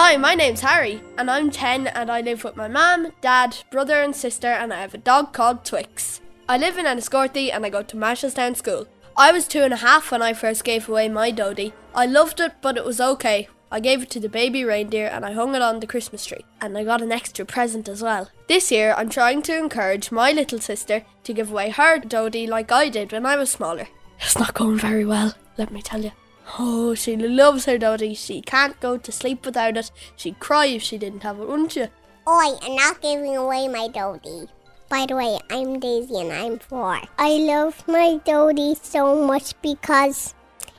Hi, my name's Harry, and I'm 10 and I live with my mum, dad, brother, and sister, and I have a dog called Twix. I live in Enniscorthy and I go to Marshalstown School. I was two and a half when I first gave away my Dodie. I loved it, but it was okay. I gave it to the baby reindeer and I hung it on the Christmas tree, and I got an extra present as well. This year, I'm trying to encourage my little sister to give away her Dodie like I did when I was smaller. It's not going very well, let me tell you. Oh, she loves her Dodie. She can't go to sleep without it. She'd cry if she didn't have it, wouldn't you? Oi, I'm not giving away my Dodie. By the way, I'm Daisy and I'm four. I love my Dodie so much because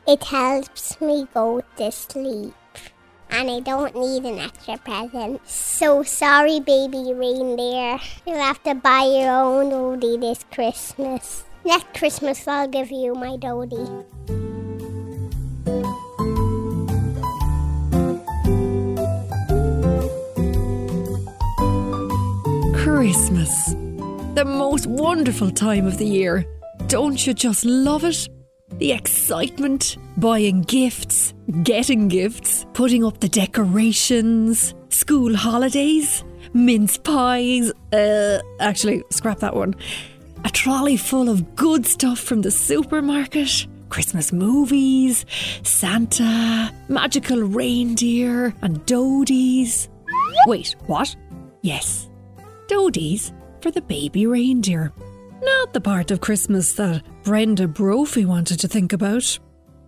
it helps me go to sleep. And I don't need an extra present. So sorry, baby reindeer. You'll have to buy your own Dodie this Christmas. Next Christmas, I'll give you my Dodie. Christmas. The most wonderful time of the year. Don't you just love it? The excitement, buying gifts, getting gifts, putting up the decorations, school holidays, mince pies. Uh, actually, scrap that one. A trolley full of good stuff from the supermarket. Christmas movies, Santa, magical reindeer, and Dodies. Wait, what? Yes, Dodies for the baby reindeer. Not the part of Christmas that Brenda Brophy wanted to think about.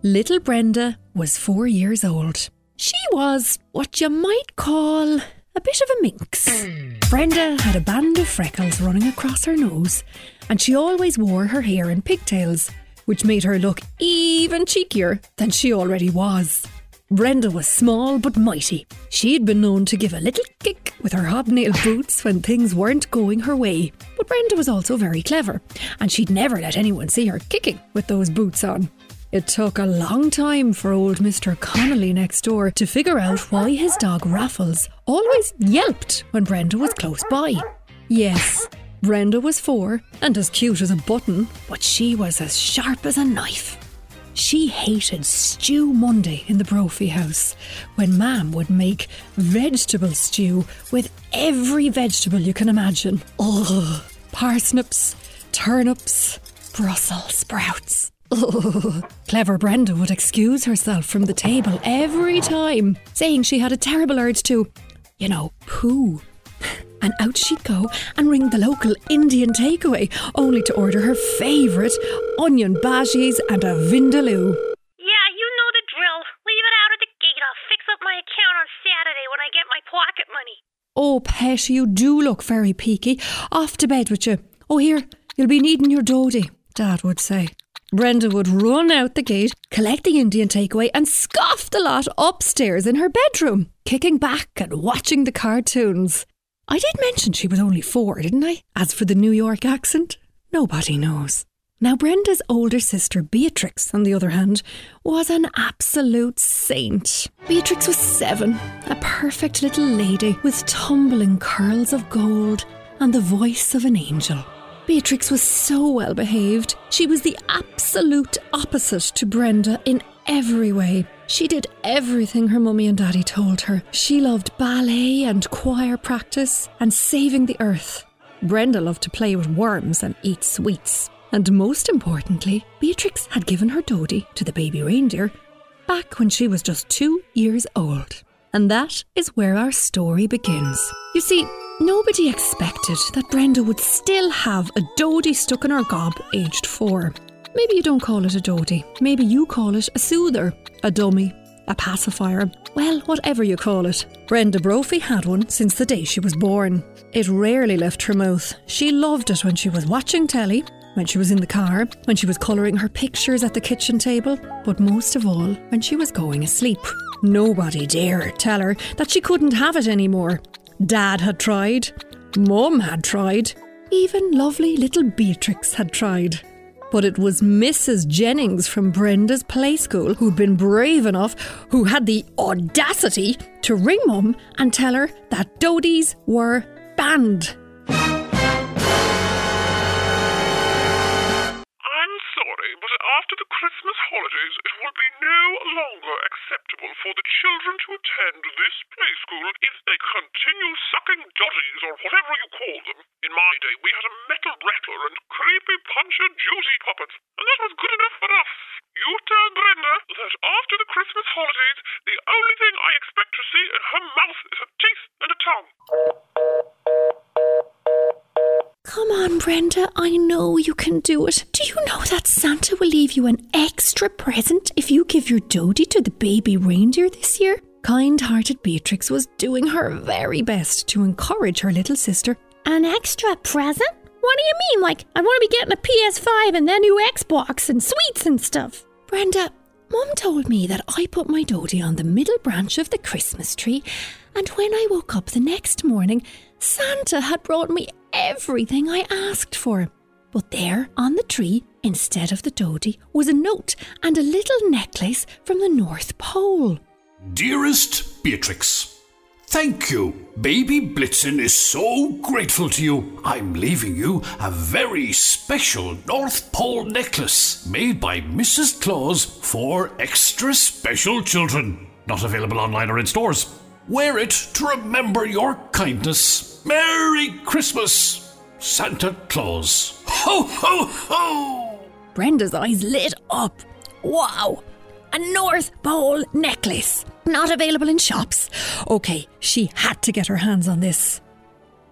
Little Brenda was four years old. She was what you might call a bit of a minx. Brenda had a band of freckles running across her nose, and she always wore her hair in pigtails, which made her look even cheekier than she already was. Brenda was small but mighty. She'd been known to give a little kick with her hobnail boots when things weren't going her way. But Brenda was also very clever, and she'd never let anyone see her kicking with those boots on. It took a long time for old Mr. Connolly next door to figure out why his dog Raffles always yelped when Brenda was close by. Yes, Brenda was four and as cute as a button, but she was as sharp as a knife. She hated Stew Monday in the Brophy house when Mam would make vegetable stew with every vegetable you can imagine. Ugh. Parsnips, turnips, Brussels sprouts. Ugh. Clever Brenda would excuse herself from the table every time, saying she had a terrible urge to, you know, poo. And out she'd go and ring the local Indian takeaway, only to order her favourite onion bhajis and a vindaloo. Yeah, you know the drill. Leave it out at the gate. I'll fix up my account on Saturday when I get my pocket money. Oh, Pet, you do look very peaky. Off to bed with you. Oh, here, you'll be needing your dodie, Dad would say. Brenda would run out the gate, collect the Indian takeaway, and scoff the lot upstairs in her bedroom, kicking back and watching the cartoons. I did mention she was only four, didn't I? As for the New York accent, nobody knows. Now, Brenda's older sister, Beatrix, on the other hand, was an absolute saint. Beatrix was seven, a perfect little lady with tumbling curls of gold and the voice of an angel. Beatrix was so well behaved. She was the absolute opposite to Brenda in every way. She did everything her mummy and daddy told her. She loved ballet and choir practice and saving the earth. Brenda loved to play with worms and eat sweets. And most importantly, Beatrix had given her Dodie to the baby reindeer back when she was just two years old. And that is where our story begins. You see, nobody expected that Brenda would still have a Dodie stuck in her gob aged four. Maybe you don't call it a Dodie. Maybe you call it a soother, a dummy, a pacifier. Well, whatever you call it. Brenda Brophy had one since the day she was born. It rarely left her mouth. She loved it when she was watching telly, when she was in the car, when she was colouring her pictures at the kitchen table, but most of all, when she was going asleep. Nobody dare tell her that she couldn't have it anymore. Dad had tried, Mum had tried, even lovely little Beatrix had tried. But it was Mrs. Jennings from Brenda's play school who'd been brave enough, who had the audacity to ring Mum and tell her that Dodies were banned. After the Christmas holidays, it will be no longer acceptable for the children to attend this play school if they continue sucking doddies or whatever you call them. In my day, we had a metal rattler and creepy Punch and Judy puppets, and that was good enough for us. You tell Brenda that after the Christmas holidays, the only thing I expect to see in her mouth is a teeth and a tongue. On, Brenda, I know you can do it. Do you know that Santa will leave you an extra present if you give your Dodie to the baby reindeer this year? Kind hearted Beatrix was doing her very best to encourage her little sister. An extra present? What do you mean? Like, I want to be getting a PS5 and then new Xbox and sweets and stuff. Brenda, Mum told me that I put my Dodie on the middle branch of the Christmas tree, and when I woke up the next morning, Santa had brought me everything I asked for. But there on the tree, instead of the Dodie, was a note and a little necklace from the North Pole. Dearest Beatrix, Thank you. Baby Blitzen is so grateful to you. I'm leaving you a very special North Pole necklace made by Mrs. Claus for extra special children. Not available online or in stores. Wear it to remember your kindness. Merry Christmas, Santa Claus. Ho, ho, ho! Brenda's eyes lit up. Wow! A North Pole necklace. Not available in shops. Okay, she had to get her hands on this.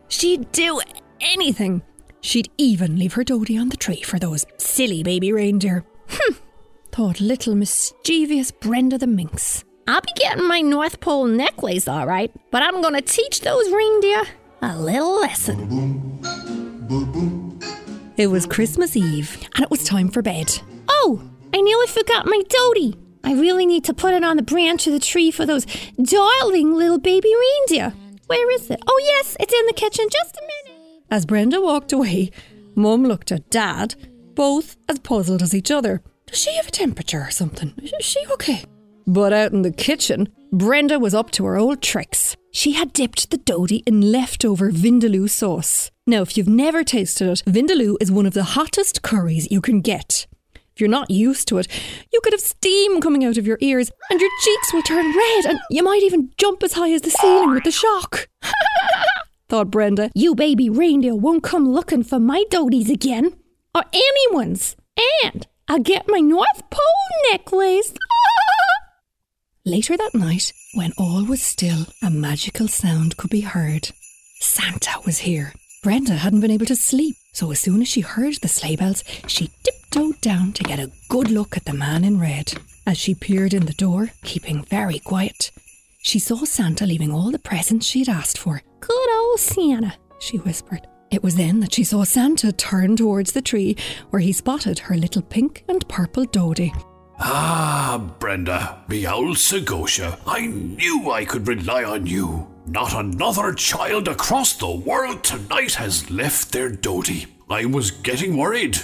She'd do anything. She'd even leave her Dodie on the tree for those silly baby reindeer. Hm, thought little mischievous Brenda the Minx. I'll be getting my North Pole necklace, all right, but I'm to teach those reindeer a little lesson. It was Christmas Eve, and it was time for bed. Oh, I nearly forgot my Dodie. I really need to put it on the branch of the tree for those darling little baby reindeer. Where is it? Oh, yes, it's in the kitchen. Just a minute. As Brenda walked away, Mum looked at Dad, both as puzzled as each other. Does she have a temperature or something? Is she okay? But out in the kitchen, Brenda was up to her old tricks. She had dipped the Dodie in leftover Vindaloo sauce. Now, if you've never tasted it, Vindaloo is one of the hottest curries you can get. If you're not used to it, you could have steam coming out of your ears and your cheeks will turn red and you might even jump as high as the ceiling with the shock. Thought Brenda. You baby reindeer won't come looking for my Dodies again, or anyone's. And I'll get my North Pole necklace. Later that night, when all was still, a magical sound could be heard. Santa was here. Brenda hadn't been able to sleep, so as soon as she heard the sleigh bells, she tiptoed down to get a good look at the man in red. As she peered in the door, keeping very quiet, she saw Santa leaving all the presents she'd asked for. Good old Santa. She whispered. It was then that she saw Santa turn towards the tree where he spotted her little pink and purple Dodie. Ah, Brenda, me old Segotia, I knew I could rely on you. Not another child across the world tonight has left their Dodie. I was getting worried.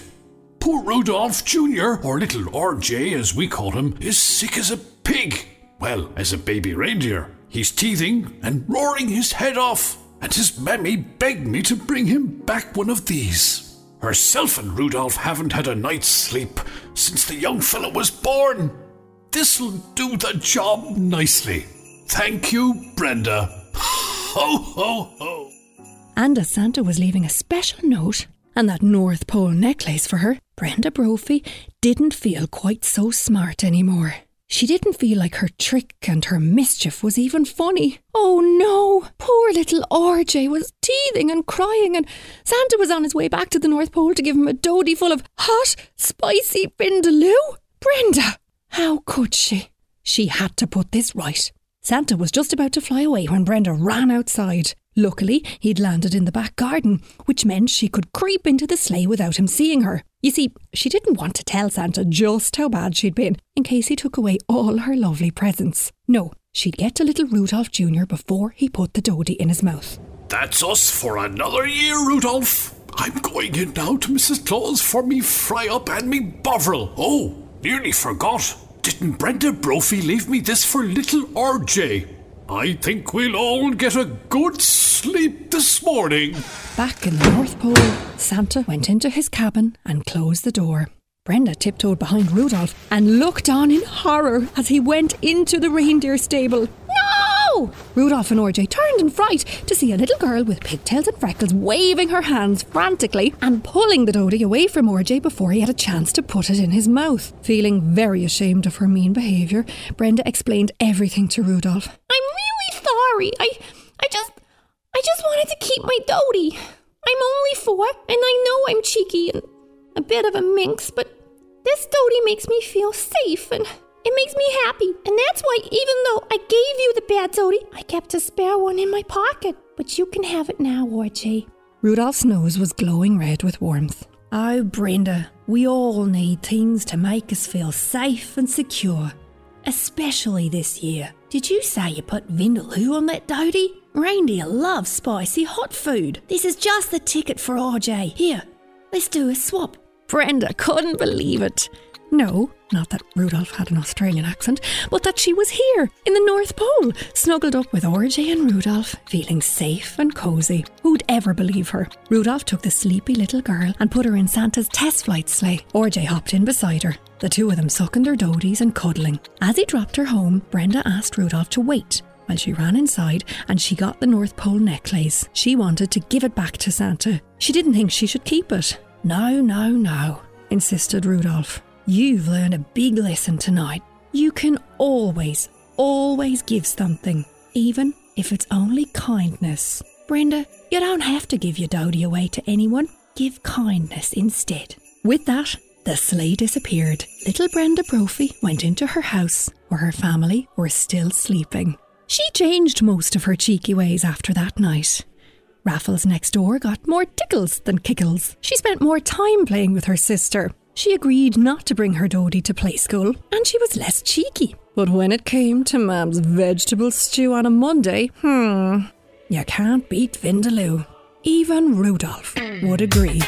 Poor Rudolph Jr., or little RJ as we call him, is sick as a pig. Well, as a baby reindeer. He's teething and roaring his head off, and his mammy begged me to bring him back one of these. Herself and Rudolph haven't had a night's sleep since the young fellow was born. This'll do the job nicely. Thank you, Brenda. Ho, ho, ho. And as Santa was leaving a special note and that North Pole necklace for her, Brenda Brophy didn't feel quite so smart anymore. She didn't feel like her trick and her mischief was even funny. Oh no! Poor little RJ was teething and crying, and Santa was on his way back to the North Pole to give him a dodie full of hot, spicy vindaloo. Brenda! How could she? She had to put this right. Santa was just about to fly away when Brenda ran outside. Luckily, he'd landed in the back garden, which meant she could creep into the sleigh without him seeing her. You see, she didn't want to tell Santa just how bad she'd been, in case he took away all her lovely presents. No, she'd get to little Rudolph Jr. before he put the Dodie in his mouth. That's us for another year, Rudolph. I'm going in now to Mrs. Claus for me fry up and me bovril. Oh, nearly forgot. Didn't Brenda Brophy leave me this for little RJ? I think we'll all get a good sleep this morning. Back in the North Pole, Santa went into his cabin and closed the door. Brenda tiptoed behind Rudolph and looked on in horror as he went into the reindeer stable. No! no! Rudolph and RJ turned in fright to see a little girl with pigtails and freckles waving her hands frantically and pulling the dodie away from RJ before he had a chance to put it in his mouth. Feeling very ashamed of her mean behaviour, Brenda explained everything to Rudolph. I'm really sorry. I I just I just wanted to keep my dodie. I'm only four, and I know I'm cheeky and a bit of a minx, but this dodie makes me feel safe and it makes me happy. And that's why, even though I gave you the bad dodie, I kept a spare one in my pocket. But you can have it now, RJ. Rudolph's nose was glowing red with warmth. Oh, Brenda, we all need things to make us feel safe and secure. Especially this year. Did you say you put Vindaloo on that dodie? Reindeer love spicy hot food. This is just the ticket for RJ. Here, let's do a swap. Brenda couldn't believe it. No, not that Rudolph had an Australian accent, but that she was here in the North Pole, snuggled up with RJ and Rudolph, feeling safe and cosy. Who'd ever believe her? Rudolph took the sleepy little girl and put her in Santa's test flight sleigh. RJ hopped in beside her, the two of them sucking their dodies and cuddling. As he dropped her home, Brenda asked Rudolph to wait while she ran inside and she got the North Pole necklace. She wanted to give it back to Santa. She didn't think she should keep it. No, no, no, insisted Rudolph. You've learned a big lesson tonight. You can always, always give something, even if it's only kindness. Brenda, you don't have to give your dodie away to anyone. Give kindness instead. With that, the sleigh disappeared. Little Brenda Brophy went into her house, where her family were still sleeping. She changed most of her cheeky ways after that night. Raffles next door got more tickles than kickles. She spent more time playing with her sister. She agreed not to bring her dodie to play school, and she was less cheeky. But when it came to Mam's vegetable stew on a Monday, hmm, you can't beat Vindaloo. Even Rudolph would agree.